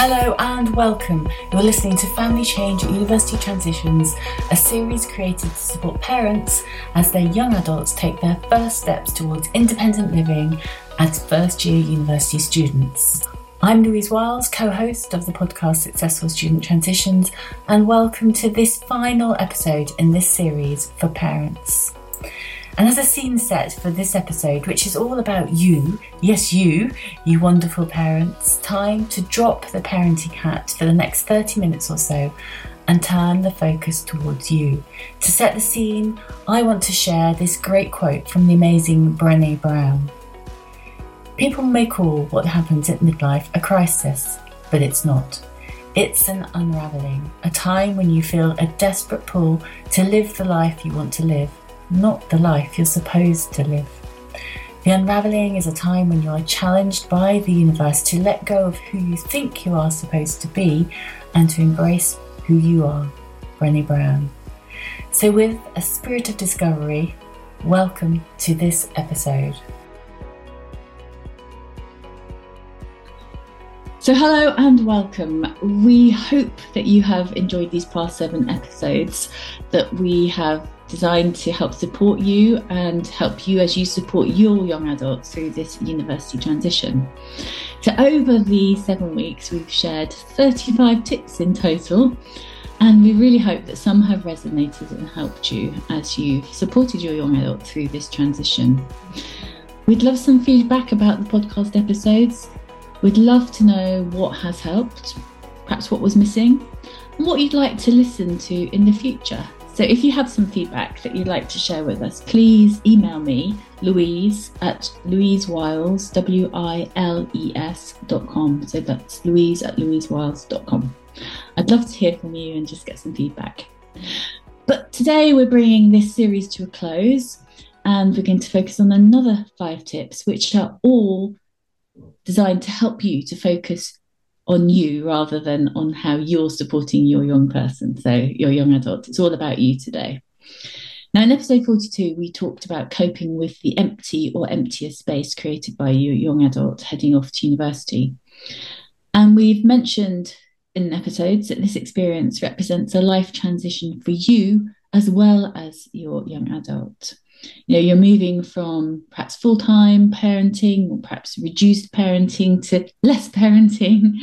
Hello and welcome. You're listening to Family Change at University Transitions, a series created to support parents as their young adults take their first steps towards independent living as first year university students. I'm Louise Wiles, co host of the podcast Successful Student Transitions, and welcome to this final episode in this series for parents. And as a scene set for this episode, which is all about you, yes, you, you wonderful parents, time to drop the parenting hat for the next 30 minutes or so and turn the focus towards you. To set the scene, I want to share this great quote from the amazing Brené Brown. People may call what happens at midlife a crisis, but it's not. It's an unraveling, a time when you feel a desperate pull to live the life you want to live not the life you're supposed to live. The unraveling is a time when you are challenged by the universe to let go of who you think you are supposed to be and to embrace who you are. Brené Brown. So, with a spirit of discovery, welcome to this episode. So, hello and welcome. We hope that you have enjoyed these past seven episodes that we have designed to help support you and help you as you support your young adults through this university transition. So, over the seven weeks, we've shared 35 tips in total, and we really hope that some have resonated and helped you as you've supported your young adult through this transition. We'd love some feedback about the podcast episodes. We'd love to know what has helped, perhaps what was missing, and what you'd like to listen to in the future. So if you have some feedback that you'd like to share with us, please email me, Louise at louisewiles, W-I-L-E-S dot com. So that's Louise at louisewiles.com. I'd love to hear from you and just get some feedback. But today we're bringing this series to a close and we're going to focus on another five tips, which are all designed to help you to focus on you rather than on how you're supporting your young person, so your young adult. It's all about you today. Now, in episode 42, we talked about coping with the empty or emptier space created by your young adult heading off to university. And we've mentioned in episodes that this experience represents a life transition for you as well as your young adult. You know, you're moving from perhaps full time parenting or perhaps reduced parenting to less parenting.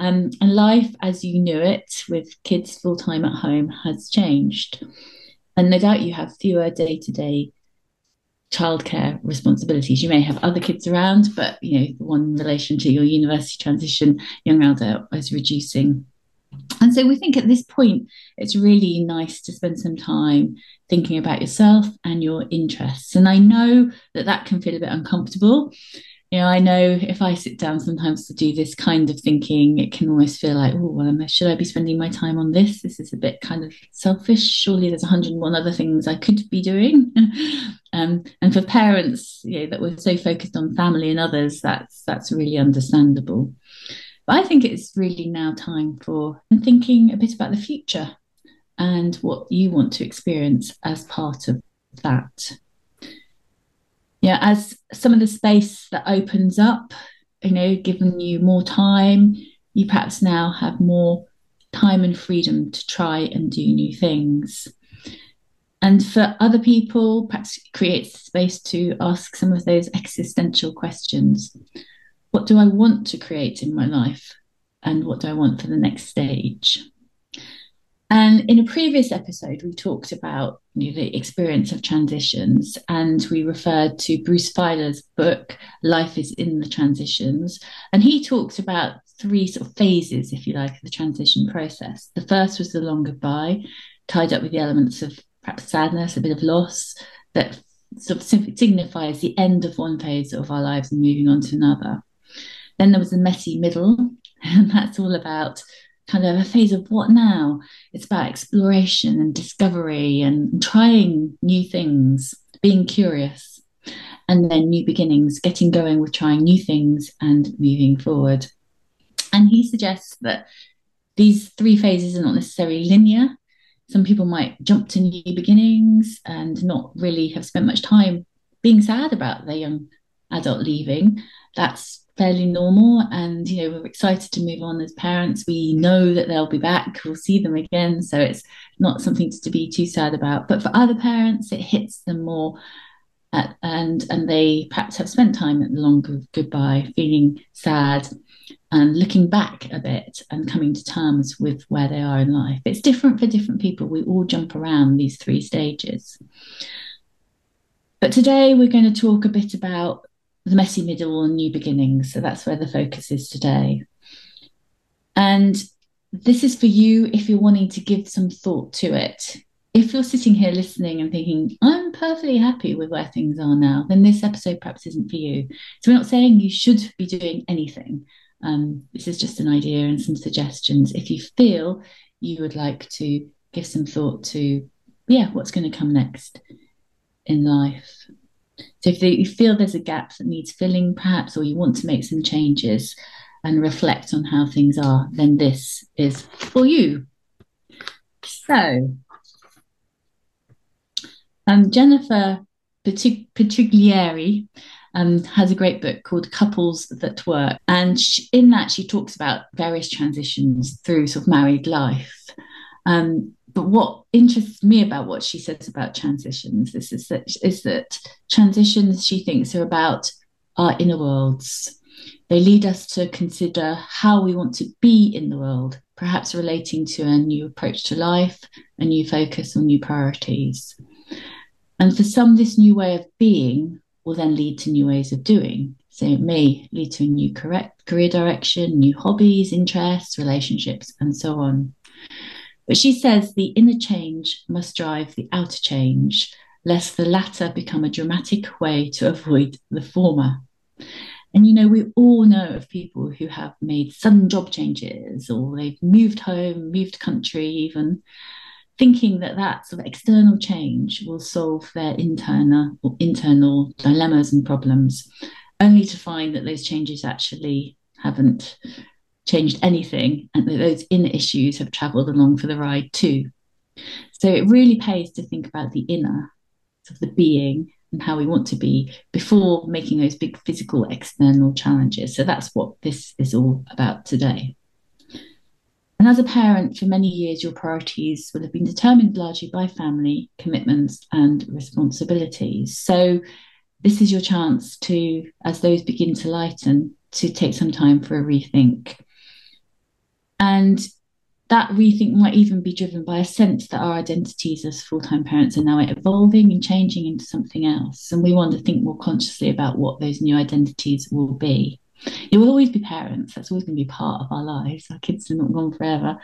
Um, and life as you knew it with kids full time at home has changed. And no doubt you have fewer day to day childcare responsibilities. You may have other kids around, but you know, the one relation to your university transition, young adult is reducing. And so we think at this point, it's really nice to spend some time thinking about yourself and your interests. And I know that that can feel a bit uncomfortable. You know, I know if I sit down sometimes to do this kind of thinking, it can almost feel like, oh, well, should I be spending my time on this? This is a bit kind of selfish. Surely there's 101 other things I could be doing. um, and for parents, you know, that we're so focused on family and others, that's that's really understandable. But I think it's really now time for thinking a bit about the future and what you want to experience as part of that. Yeah, as some of the space that opens up, you know, giving you more time, you perhaps now have more time and freedom to try and do new things. And for other people, perhaps creates space to ask some of those existential questions. What do I want to create in my life? And what do I want for the next stage? And in a previous episode, we talked about you know, the experience of transitions, and we referred to Bruce Feiler's book, Life is in the Transitions. And he talks about three sort of phases, if you like, of the transition process. The first was the long goodbye, tied up with the elements of perhaps sadness, a bit of loss, that sort of signifies the end of one phase of our lives and moving on to another. Then there was the messy middle, and that's all about kind of a phase of what now? It's about exploration and discovery and trying new things, being curious, and then new beginnings, getting going with trying new things and moving forward. And he suggests that these three phases are not necessarily linear. Some people might jump to new beginnings and not really have spent much time being sad about their young adult leaving. That's fairly normal and you know we're excited to move on as parents. We know that they'll be back. We'll see them again. So it's not something to be too sad about. But for other parents it hits them more at, and and they perhaps have spent time at the long goodbye feeling sad and looking back a bit and coming to terms with where they are in life. It's different for different people. We all jump around these three stages. But today we're going to talk a bit about the messy middle and new beginnings. So that's where the focus is today. And this is for you if you're wanting to give some thought to it. If you're sitting here listening and thinking, I'm perfectly happy with where things are now, then this episode perhaps isn't for you. So we're not saying you should be doing anything. Um, this is just an idea and some suggestions. If you feel you would like to give some thought to, yeah, what's going to come next in life. So if you feel there's a gap that needs filling, perhaps, or you want to make some changes and reflect on how things are, then this is for you. So, um, Jennifer Petriglieri um, has a great book called Couples That Work. And she, in that, she talks about various transitions through sort of married life. Um, but what interests me about what she says about transitions is, is, that, is that transitions, she thinks, are about our inner worlds. They lead us to consider how we want to be in the world, perhaps relating to a new approach to life, a new focus on new priorities. And for some, this new way of being will then lead to new ways of doing. So it may lead to a new correct career direction, new hobbies, interests, relationships, and so on. But she says the inner change must drive the outer change, lest the latter become a dramatic way to avoid the former. And you know, we all know of people who have made sudden job changes or they've moved home, moved country, even thinking that that sort of external change will solve their internal or internal dilemmas and problems, only to find that those changes actually haven't changed anything and that those inner issues have traveled along for the ride too. So it really pays to think about the inner, of the being and how we want to be before making those big physical external challenges. So that's what this is all about today. And as a parent, for many years, your priorities will have been determined largely by family commitments and responsibilities. So this is your chance to, as those begin to lighten, to take some time for a rethink and that rethink might even be driven by a sense that our identities as full time parents are now evolving and changing into something else. And we want to think more consciously about what those new identities will be. It will always be parents, that's always going to be part of our lives. Our kids are not gone forever.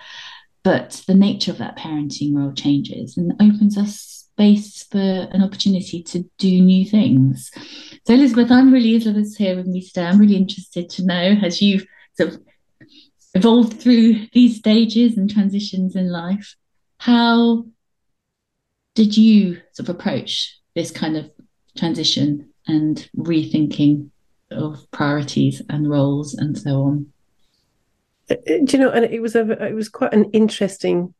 But the nature of that parenting role changes and opens us space for an opportunity to do new things. So, Elizabeth, I'm really, Elizabeth's here with me today. I'm really interested to know, as you've sort of evolved through these stages and transitions in life. How did you sort of approach this kind of transition and rethinking of priorities and roles and so on? Uh, uh, do you know, and it was a it was quite an interesting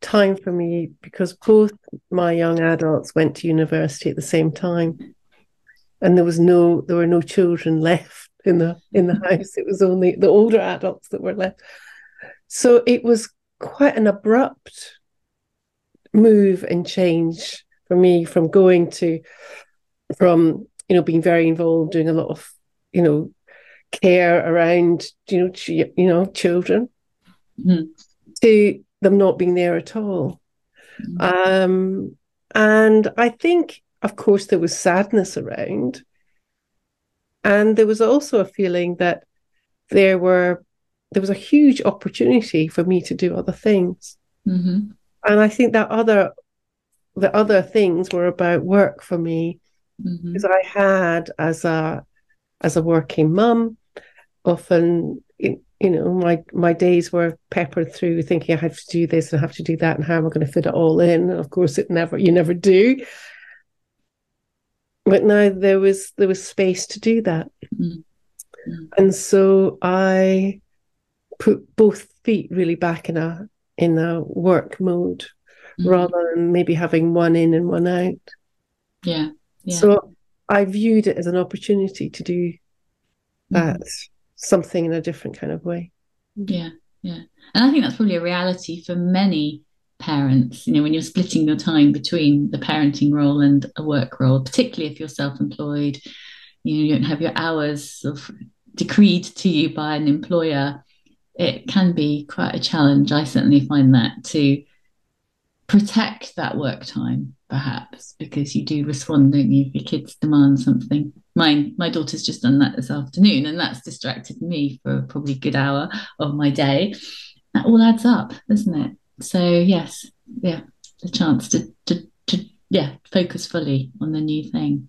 time for me because both my young adults went to university at the same time, and there was no there were no children left in the in the house. It was only the older adults that were left. So it was quite an abrupt move and change for me from going to from you know being very involved doing a lot of you know care around you know ch- you know children mm. to them not being there at all mm. um and i think of course there was sadness around and there was also a feeling that there were there was a huge opportunity for me to do other things. Mm-hmm. And I think that other the other things were about work for me mm-hmm. because I had as a as a working mum often you know my my days were peppered through thinking I have to do this and I have to do that and how am I going to fit it all in and of course it never you never do but now there was there was space to do that mm-hmm. and so i put both feet really back in a in a work mode mm-hmm. rather than maybe having one in and one out yeah, yeah so i viewed it as an opportunity to do that mm-hmm. something in a different kind of way. Yeah, yeah. And I think that's probably a reality for many parents, you know, when you're splitting your time between the parenting role and a work role, particularly if you're self employed, you know, you don't have your hours of decreed to you by an employer, it can be quite a challenge. I certainly find that to protect that work time, perhaps, because you do respond, don't you, if your kids demand something. My my daughter's just done that this afternoon, and that's distracted me for probably a good hour of my day. That all adds up, doesn't it? So yes, yeah, the chance to to to yeah, focus fully on the new thing.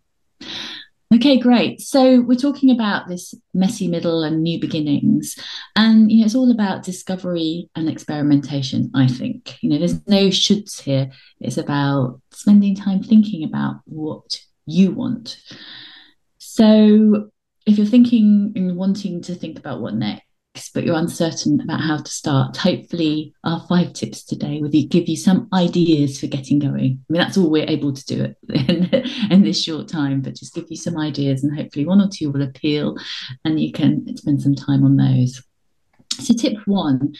Okay, great. So we're talking about this messy middle and new beginnings, and you know it's all about discovery and experimentation. I think you know there's no shoulds here. It's about spending time thinking about what you want. So if you're thinking and wanting to think about what next, but you're uncertain about how to start, hopefully our five tips today will give you some ideas for getting going. I mean, that's all we're able to do in, in this short time, but just give you some ideas and hopefully one or two will appeal and you can spend some time on those. So tip one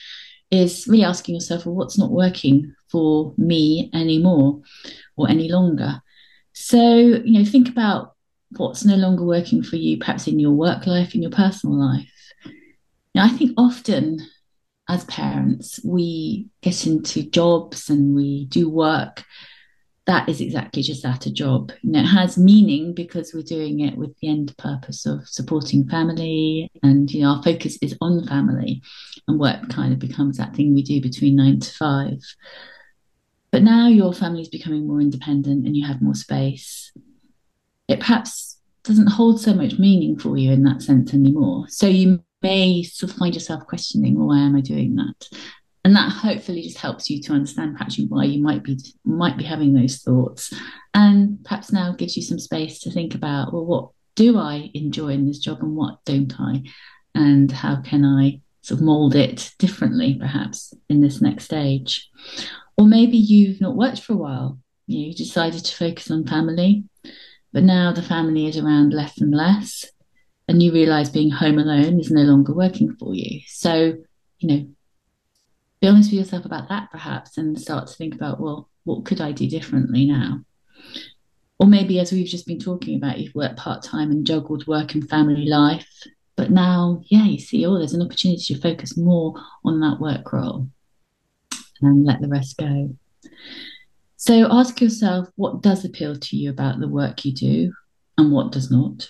is really asking yourself, well, what's not working for me anymore or any longer? So, you know, think about what's no longer working for you, perhaps in your work life, in your personal life now, I think often as parents, we get into jobs and we do work. That is exactly just that a job. It has meaning because we're doing it with the end purpose of supporting family, and you know, our focus is on family, and work kind of becomes that thing we do between nine to five. But now your family is becoming more independent and you have more space. It perhaps doesn't hold so much meaning for you in that sense anymore. So you may sort of find yourself questioning, why am I doing that? And that hopefully just helps you to understand perhaps why you might be might be having those thoughts, and perhaps now gives you some space to think about, well, what do I enjoy in this job and what don't I, and how can I sort of mold it differently, perhaps in this next stage, or maybe you've not worked for a while, you decided to focus on family, but now the family is around less and less and you realize being home alone is no longer working for you. So, you know, be honest with yourself about that perhaps and start to think about, well, what could I do differently now? Or maybe, as we've just been talking about, you've worked part time and juggled work and family life. But now, yeah, you see, oh, there's an opportunity to focus more on that work role and let the rest go. So ask yourself what does appeal to you about the work you do and what does not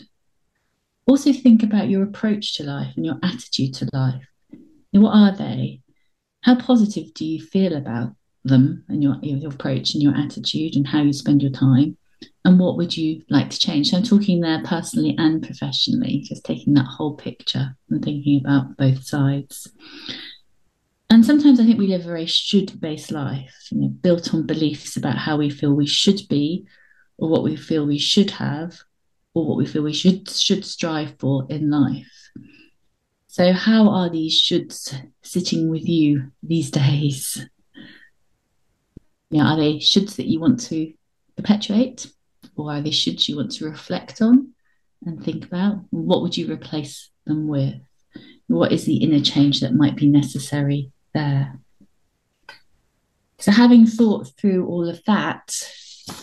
also think about your approach to life and your attitude to life. what are they? How positive do you feel about them and your, your approach and your attitude and how you spend your time? And what would you like to change? So I'm talking there personally and professionally, just taking that whole picture and thinking about both sides. And sometimes I think we live a very should based life, you know, built on beliefs about how we feel we should be or what we feel we should have or what we feel we should should strive for in life. So, how are these shoulds sitting with you these days? Yeah, are they shoulds that you want to perpetuate, or are they shoulds you want to reflect on and think about? What would you replace them with? What is the inner change that might be necessary there? So, having thought through all of that,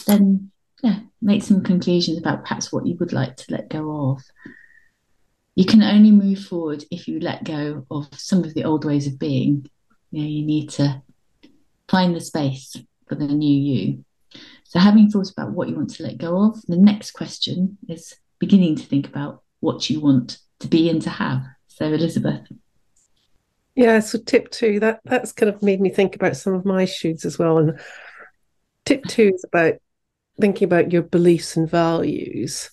then yeah, make some conclusions about perhaps what you would like to let go of. You can only move forward if you let go of some of the old ways of being. You know, you need to find the space for the new you. So, having thought about what you want to let go of, the next question is beginning to think about what you want to be and to have. So, Elizabeth. Yeah, so tip two, that that's kind of made me think about some of my shoulds as well. And tip two is about thinking about your beliefs and values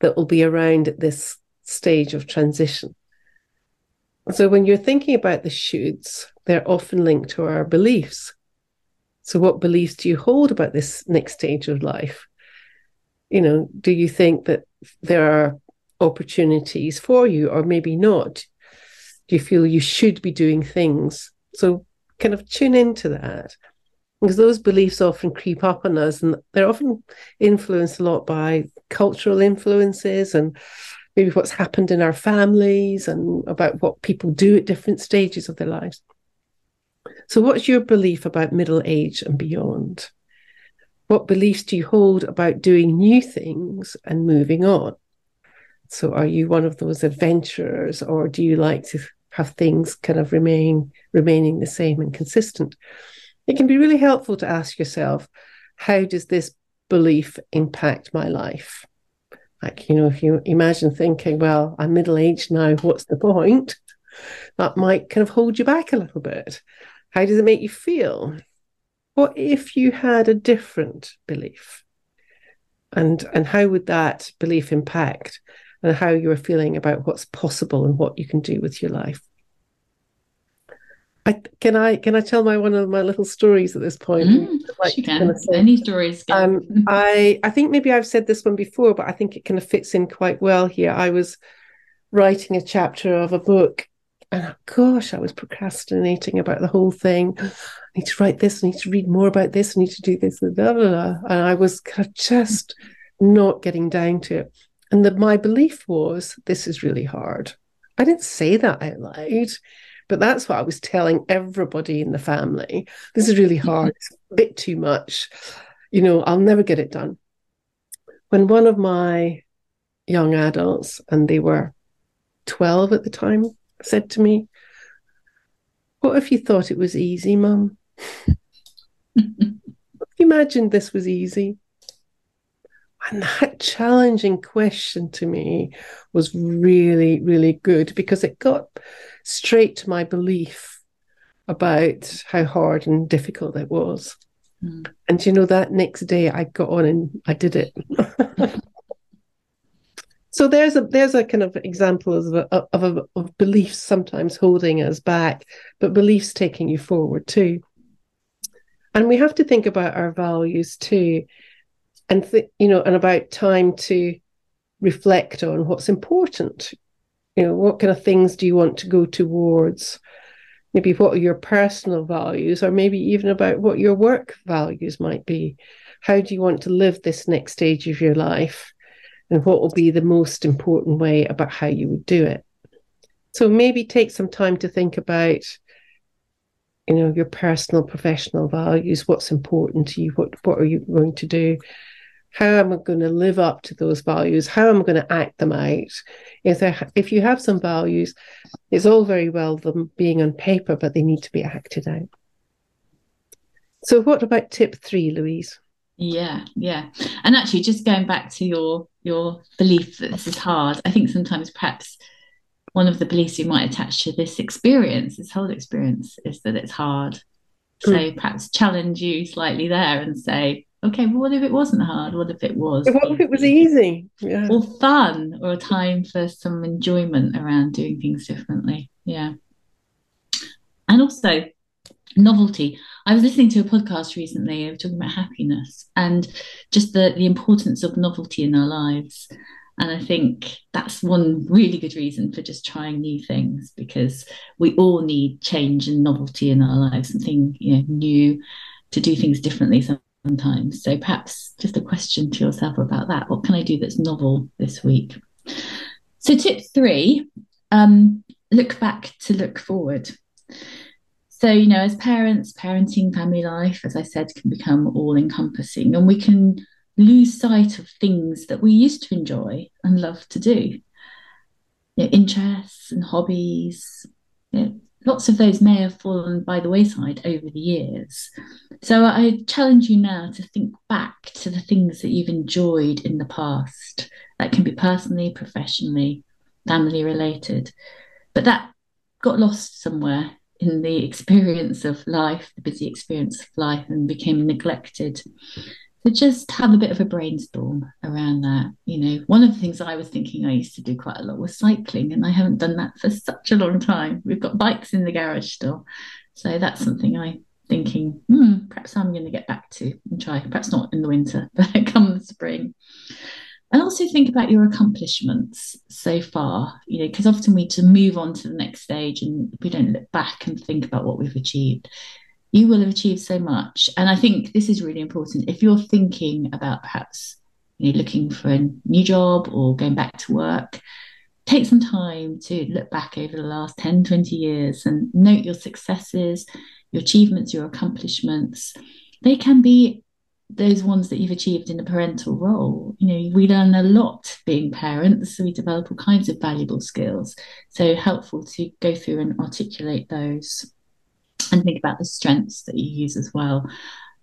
that will be around at this stage of transition. So when you're thinking about the shoulds, they're often linked to our beliefs. So what beliefs do you hold about this next stage of life? You know, do you think that there are opportunities for you or maybe not? Do you feel you should be doing things? So kind of tune into that because those beliefs often creep up on us and they're often influenced a lot by cultural influences and maybe what's happened in our families and about what people do at different stages of their lives. So, what's your belief about middle age and beyond? What beliefs do you hold about doing new things and moving on? So, are you one of those adventurers, or do you like to have things kind of remain remaining the same and consistent? It can be really helpful to ask yourself, how does this belief impact my life? Like, you know, if you imagine thinking, well, I'm middle aged now, what's the point? That might kind of hold you back a little bit. How does it make you feel? What if you had a different belief? And, and how would that belief impact and how you're feeling about what's possible and what you can do with your life? I, can I can I tell my one of my little stories at this point? Mm, like you can. Any stories? Um, I I think maybe I've said this one before, but I think it kind of fits in quite well here. I was writing a chapter of a book, and gosh, I was procrastinating about the whole thing. I need to write this. I need to read more about this. I need to do this. Blah, blah, blah. And I was kind of just not getting down to it. And the, my belief was, this is really hard. I didn't say that out loud but that's what I was telling everybody in the family. This is really mm-hmm. hard. It's a bit too much. You know, I'll never get it done. When one of my young adults, and they were 12 at the time, said to me, What if you thought it was easy, Mum? imagined this was easy. And that challenging question to me was really, really good because it got straight to my belief about how hard and difficult it was. Mm. And you know, that next day I got on and I did it. so there's a there's a kind of example of a, of a, of beliefs sometimes holding us back, but beliefs taking you forward too. And we have to think about our values too, and th- you know, and about time to reflect on what's important you know what kind of things do you want to go towards? Maybe what are your personal values or maybe even about what your work values might be. How do you want to live this next stage of your life? And what will be the most important way about how you would do it? So maybe take some time to think about you know your personal professional values. What's important to you? What what are you going to do how am I going to live up to those values? How am I going to act them out? If, there, if you have some values, it's all very well them being on paper, but they need to be acted out. So, what about tip three, Louise? Yeah, yeah, and actually, just going back to your your belief that this is hard, I think sometimes perhaps one of the beliefs you might attach to this experience, this whole experience, is that it's hard. So mm. perhaps challenge you slightly there and say, okay, well, what if it wasn't hard? What if it was? What if it was easy? Yeah. Or fun, or a time for some enjoyment around doing things differently. Yeah. And also novelty. I was listening to a podcast recently talking about happiness and just the, the importance of novelty in our lives. And I think that's one really good reason for just trying new things because we all need change and novelty in our lives, something you know, new to do things differently sometimes. So perhaps just a question to yourself about that. What can I do that's novel this week? So tip three, um, look back to look forward. So, you know, as parents, parenting, family life, as I said, can become all encompassing and we can lose sight of things that we used to enjoy and love to do. You know, interests and hobbies, you know, lots of those may have fallen by the wayside over the years. So I challenge you now to think back to the things that you've enjoyed in the past. That can be personally, professionally, family related. But that got lost somewhere in the experience of life, the busy experience of life, and became neglected. So just have a bit of a brainstorm around that. You know, one of the things I was thinking I used to do quite a lot was cycling, and I haven't done that for such a long time. We've got bikes in the garage still. So that's something I'm thinking, hmm, perhaps I'm going to get back to and try. Perhaps not in the winter, but come the spring. And also think about your accomplishments so far, you know, because often we to move on to the next stage and we don't look back and think about what we've achieved you will have achieved so much. And I think this is really important. If you're thinking about perhaps you know, looking for a new job or going back to work, take some time to look back over the last 10, 20 years and note your successes, your achievements, your accomplishments. They can be those ones that you've achieved in a parental role. You know, we learn a lot being parents, so we develop all kinds of valuable skills. So helpful to go through and articulate those and think about the strengths that you use as well.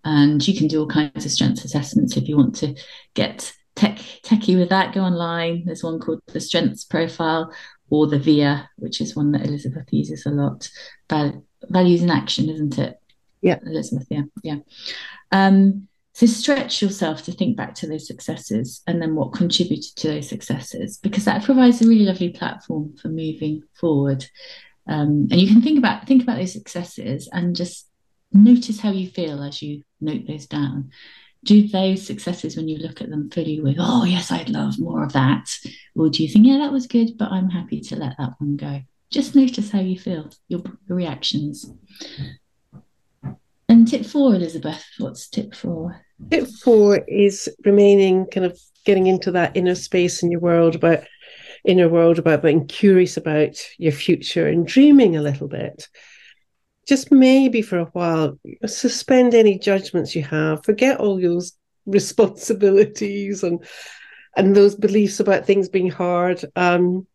And you can do all kinds of strengths assessments if you want to get tech techie with that. Go online. There's one called the Strengths Profile or the VIA, which is one that Elizabeth uses a lot. Val- values in action, isn't it? Yeah, Elizabeth. Yeah, yeah. Um, so stretch yourself to think back to those successes and then what contributed to those successes, because that provides a really lovely platform for moving forward. Um, and you can think about think about those successes and just notice how you feel as you note those down. Do those successes when you look at them fill you with, oh yes, I'd love more of that, or do you think, yeah, that was good, but I'm happy to let that one go? Just notice how you feel, your, your reactions. And tip four, Elizabeth, what's tip four? Tip four is remaining kind of getting into that inner space in your world about inner world about being curious about your future and dreaming a little bit. Just maybe for a while, suspend any judgments you have, forget all those responsibilities and and those beliefs about things being hard. Um,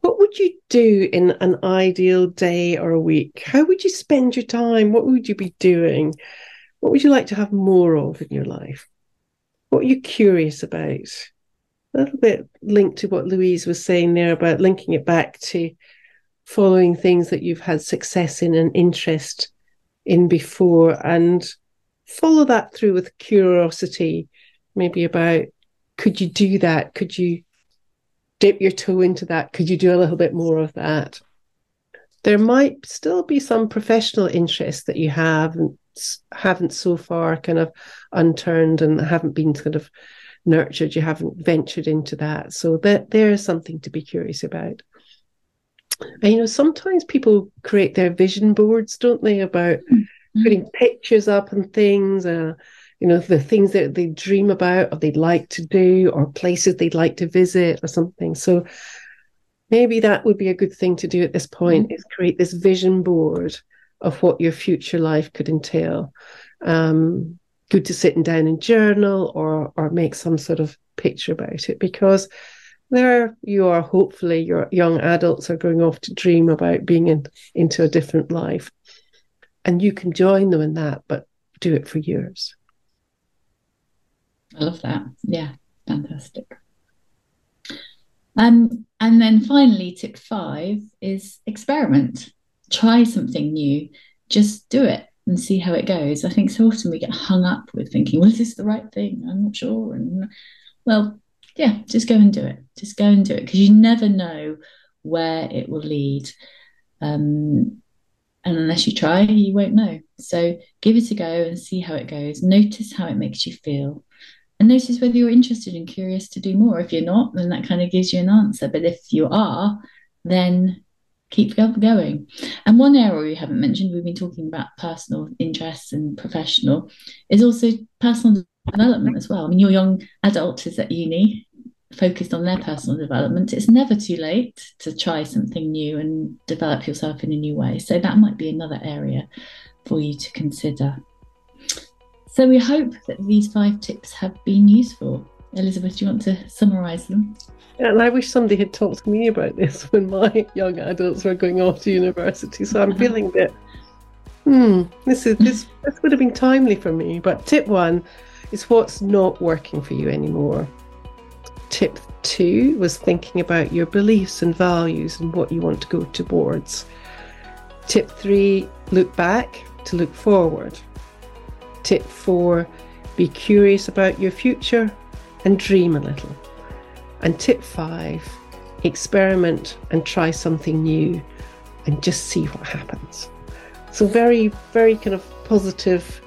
what would you do in an ideal day or a week? How would you spend your time? What would you be doing? What would you like to have more of in your life? What are you curious about? A little bit linked to what Louise was saying there about linking it back to following things that you've had success in and interest in before and follow that through with curiosity, maybe about could you do that? Could you dip your toe into that? Could you do a little bit more of that? There might still be some professional interest that you have and haven't so far kind of unturned and haven't been kind of nurtured. You haven't ventured into that. So that there is something to be curious about. And you know, sometimes people create their vision boards, don't they, about mm-hmm. putting pictures up and things. Uh, you know, the things that they dream about or they'd like to do or places they'd like to visit or something. So maybe that would be a good thing to do at this point mm-hmm. is create this vision board of what your future life could entail. Um, good to sit down and journal or or make some sort of picture about it because there you are hopefully your young adults are going off to dream about being in, into a different life and you can join them in that but do it for years I love that. Yeah, fantastic. Um, and then finally, tip five is experiment. Try something new. Just do it and see how it goes. I think so often we get hung up with thinking, well, is this the right thing? I'm not sure. And well, yeah, just go and do it. Just go and do it because you never know where it will lead. Um, and unless you try, you won't know. So give it a go and see how it goes. Notice how it makes you feel and notice whether you're interested and curious to do more. If you're not, then that kind of gives you an answer. But if you are, then keep going. And one area we haven't mentioned, we've been talking about personal interests and professional, is also personal development as well. I mean, your young adult is at uni, focused on their personal development. It's never too late to try something new and develop yourself in a new way. So that might be another area for you to consider. So we hope that these five tips have been useful. Elizabeth, do you want to summarise them? Yeah, and I wish somebody had talked to me about this when my young adults were going off to university. So I'm feeling a bit, hmm, this is this this would have been timely for me. But tip one is what's not working for you anymore. Tip two was thinking about your beliefs and values and what you want to go towards. Tip three, look back to look forward. Tip four, be curious about your future and dream a little. And tip five, experiment and try something new and just see what happens. So, very, very kind of positive,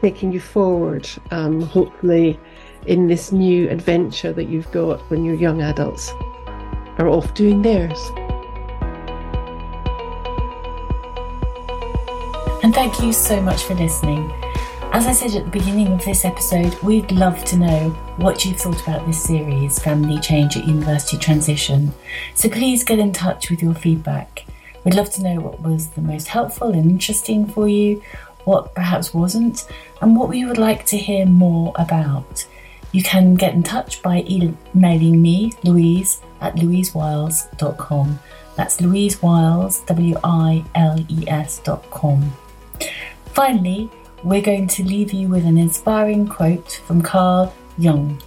taking you forward, um, hopefully, in this new adventure that you've got when your young adults are off doing theirs. And thank you so much for listening. As I said at the beginning of this episode, we'd love to know what you've thought about this series, Family Change at University Transition. So please get in touch with your feedback. We'd love to know what was the most helpful and interesting for you, what perhaps wasn't, and what you would like to hear more about. You can get in touch by emailing me, Louise, at louisewiles.com. That's Louise Wiles, W I L E S.com. Finally, we're going to leave you with an inspiring quote from Carl Jung.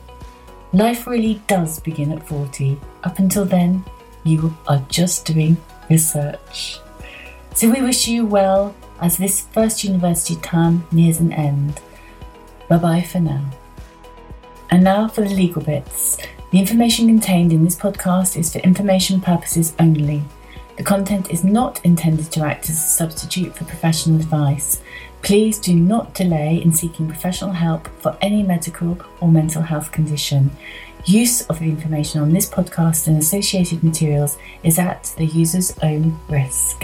Life really does begin at 40. Up until then, you are just doing research. So we wish you well as this first university term nears an end. Bye bye for now. And now for the legal bits. The information contained in this podcast is for information purposes only. The content is not intended to act as a substitute for professional advice. Please do not delay in seeking professional help for any medical or mental health condition. Use of the information on this podcast and associated materials is at the user's own risk.